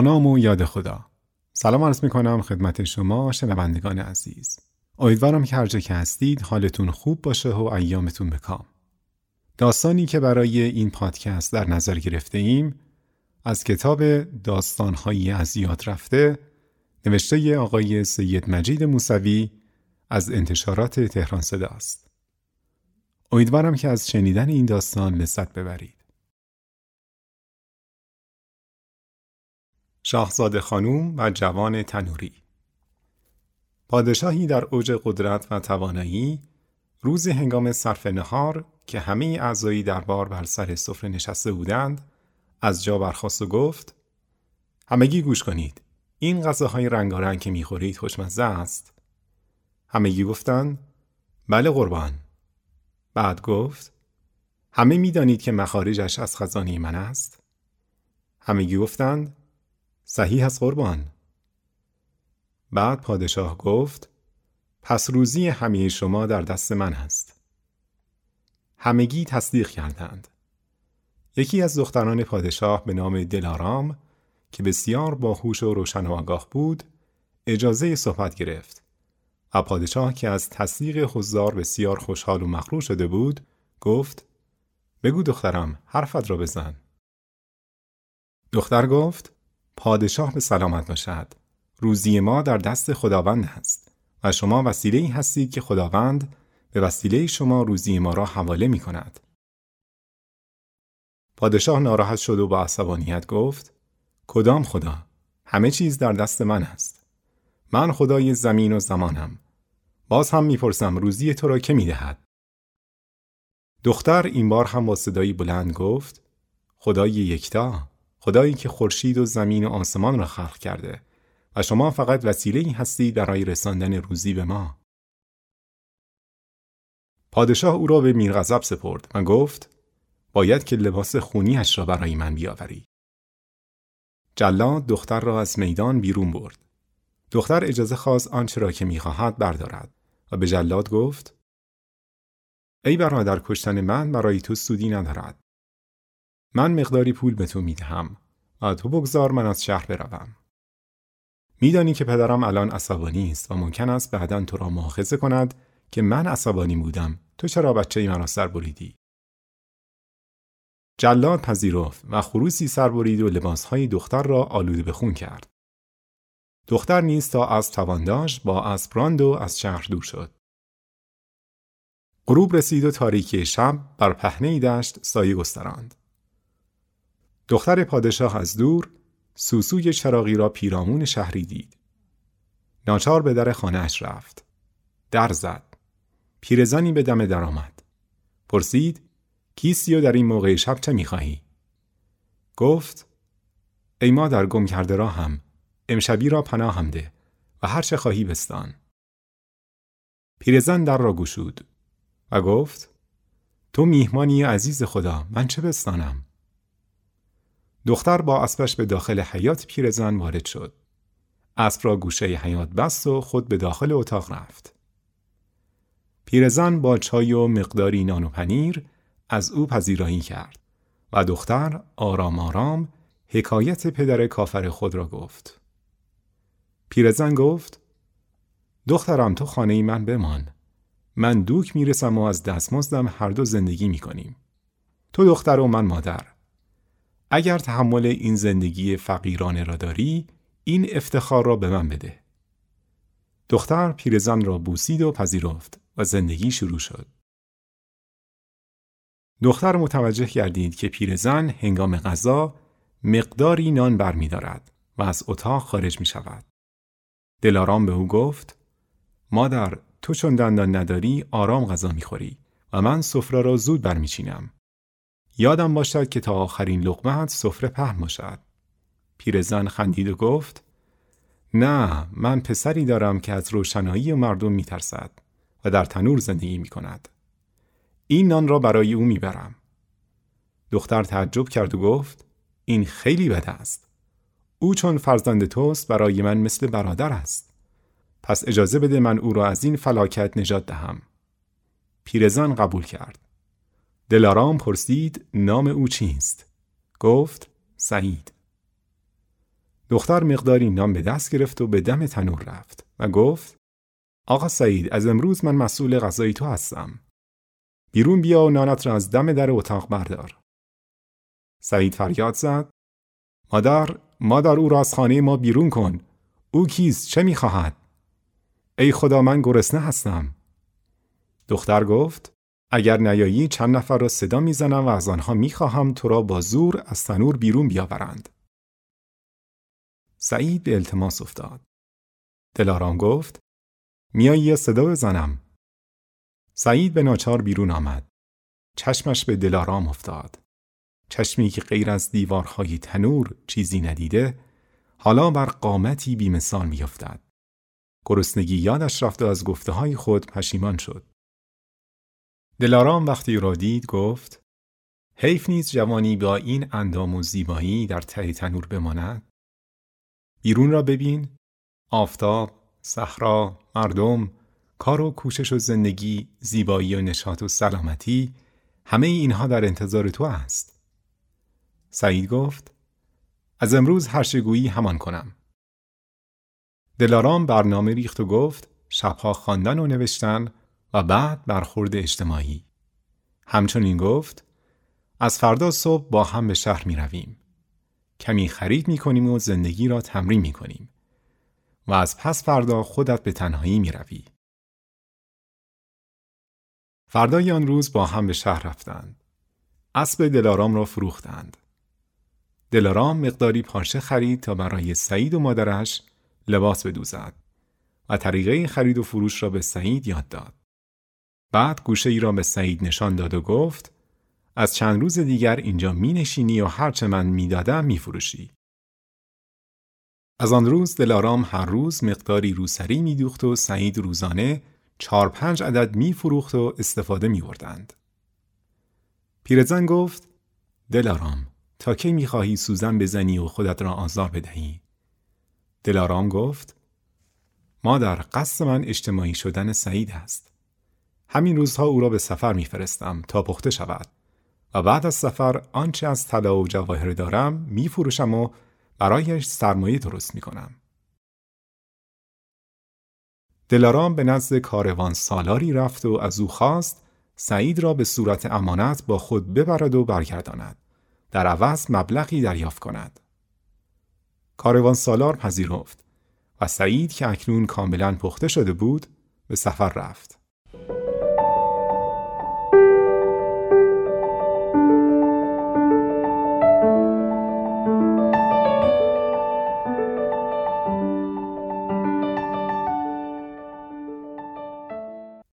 نام و یاد خدا. سلام عرض می کنم خدمت شما شنوندگان عزیز. امیدوارم که هر جا که هستید حالتون خوب باشه و ایامتون بکام داستانی که برای این پادکست در نظر گرفته ایم از کتاب داستانهایی از یاد رفته نوشته آقای سید مجید موسوی از انتشارات تهران صدا است. امیدوارم که از شنیدن این داستان لذت ببرید. شاهزاده خانوم و جوان تنوری. پادشاهی در اوج قدرت و توانایی روز هنگام صرف نهار که همه اعضایی دربار بر سر سفره نشسته بودند از جا برخواست و گفت همگی گوش کنید این غذاهای رنگارنگ که می‌خورید خوشمزه است. همگی گفتند بله قربان. بعد گفت همه می‌دانید که مخارجش از خزانه من است. همگی گفتند صحیح از قربان. بعد پادشاه گفت پس روزی همه شما در دست من هست. همگی تصدیق کردند. یکی از دختران پادشاه به نام دلارام که بسیار باهوش و روشن و آگاه بود اجازه صحبت گرفت و پادشاه که از تصدیق حضار بسیار خوشحال و مخروع شده بود گفت بگو دخترم حرفت را بزن. دختر گفت پادشاه به سلامت باشد. روزی ما در دست خداوند است و شما وسیله ای هستید که خداوند به وسیله شما روزی ما را حواله می کند. پادشاه ناراحت شد و با عصبانیت گفت کدام خدا؟ همه چیز در دست من است. من خدای زمین و زمانم. باز هم می‌پرسم روزی تو را که می‌دهد؟ دختر این بار هم با صدایی بلند گفت خدای یکتا خدایی که خورشید و زمین و آسمان را خلق کرده و شما فقط وسیله ای هستید برای رساندن روزی به ما. پادشاه او را به میرغضب سپرد و گفت باید که لباس خونیش را برای من بیاوری. جلاد دختر را از میدان بیرون برد. دختر اجازه خواست آنچه را که می‌خواهد بردارد و به جلاد گفت ای برادر کشتن من برای تو سودی ندارد. من مقداری پول به تو می‌دهم و تو بگذار من از شهر بروم. میدانی که پدرم الان عصبانی است و ممکن است بعدا تو را مؤاخذه کند که من عصبانی بودم تو چرا بچه من را سر بریدی؟ جلاد پذیرفت و خروسی سر برید و لباسهای دختر را آلوده به خون کرد. دختر نیز تا از توانداش با اسب و از شهر دور شد. غروب رسید و تاریکی شب بر پهنه دشت سایه گستراند. دختر پادشاه از دور سوسوی چراغی را پیرامون شهری دید. ناچار به در خانهاش رفت. در زد. پیرزنی به دم در آمد. پرسید کیستی و در این موقع شب چه می‌خواهی؟ گفت ای در گم کرده را هم امشبی را پناهم ده و هر چه خواهی بستان. پیرزن در را گشود و گفت تو میهمانی عزیز خدا من چه بستانم؟ دختر با اسبش به داخل حیات پیرزن وارد شد. اسب را گوشه حیات بست و خود به داخل اتاق رفت. پیرزن با چای و مقداری نان و پنیر از او پذیرایی کرد و دختر آرام آرام حکایت پدر کافر خود را گفت. پیرزن گفت دخترم تو خانه من بمان. من دوک می‌رسم و از دستمزدم هر دو زندگی می‌کنیم. تو دختر و من مادر. اگر تحمل این زندگی فقیرانه را داری این افتخار را به من بده. دختر پیرزن را بوسید و پذیرفت و زندگی شروع شد. دختر متوجه گردید که پیرزن هنگام غذا مقداری نان برمیدارد و از اتاق خارج می شود. دلارام به او گفت مادر تو چون دندان نداری آرام غذا می‌خوری و من سفره را زود برمیچینم. یادم باشد که تا آخرین لقمت سفره پهن باشد. پیرزن خندید و گفت نه من پسری دارم که از روشنایی مردم میترسد و در تنور زندگی می کند. این نان را برای او می‌برم. دختر تعجب کرد و گفت این خیلی بد است. او چون فرزند توست برای من مثل برادر است. پس اجازه بده من او را از این فلاکت نجات دهم. پیرزن قبول کرد. دلارام پرسید نام او چیست؟ گفت سعید. دختر مقداری نان به دست گرفت و به دم تنور رفت و گفت آقا سعید از امروز من مسئول غذای تو هستم. بیرون بیا و نانت را از دم در اتاق بردار. سعید فریاد زد مادر مادر او را از خانه ما بیرون کن او کیست چه می‌خواهد ای خدا من گرسنه هستم دختر گفت اگر نیایی چند نفر را صدا می‌زنم و از آنها می‌خواهم تو را با زور از تنور بیرون بیاورند. سعید به التماس افتاد. دلارام گفت میایی یا صدا بزنم. سعید به ناچار بیرون آمد. چشمش به دلارام افتاد. چشمی که غیر از دیوارهای تنور چیزی ندیده حالا بر قامتی بیمثال میافتد. گرسنگی یادش رفت و از گفته های خود پشیمان شد. دلارام وقتی را دید گفت حیف نیز جوانی با این اندام و زیبایی در ته تنور بماند بیرون را ببین آفتاب صحرا مردم کار و کوشش و زندگی زیبایی و نشاط و سلامتی همه اینها در انتظار تو است سعید گفت از امروز هرشگویی همان کنم. دلارام برنامه ریخت و گفت شبها خواندن و نوشتن و بعد برخورد اجتماعی. همچنین گفت از فردا صبح با هم به شهر می رویم. کمی خرید می کنیم و زندگی را تمرین می کنیم. و از پس فردا خودت به تنهایی می روی. فردای آن روز با هم به شهر رفتند. اسب دلارام را فروختند. دلارام مقداری پارچه خرید تا برای سعید و مادرش لباس بدوزد و طریقه خرید و فروش را به سعید یاد داد. بعد گوشه ای را به سعید نشان داد و گفت از چند روز دیگر اینجا می نشینی و هرچه من می دادم می فروشی. از آن روز دلارام هر روز مقداری روسری می دوخت و سعید روزانه چار پنج عدد می فروخت و استفاده می بردند. پیرزن گفت دلارام تا کی می‌خواهی سوزن بزنی و خودت را آزار بدهی؟ دلارام گفت مادر قصد من اجتماعی شدن سعید است. همین روزها او را به سفر میفرستم تا پخته شود و بعد از سفر آنچه از طلا و جواهر دارم میفروشم و برایش سرمایه درست می‌کنم. دلارام به نزد کاروان سالاری رفت و از او خواست سعید را به صورت امانت با خود ببرد و برگرداند. در عوض مبلغی دریافت کند. کاروان سالار پذیرفت و سعید که اکنون کاملا پخته شده بود به سفر رفت.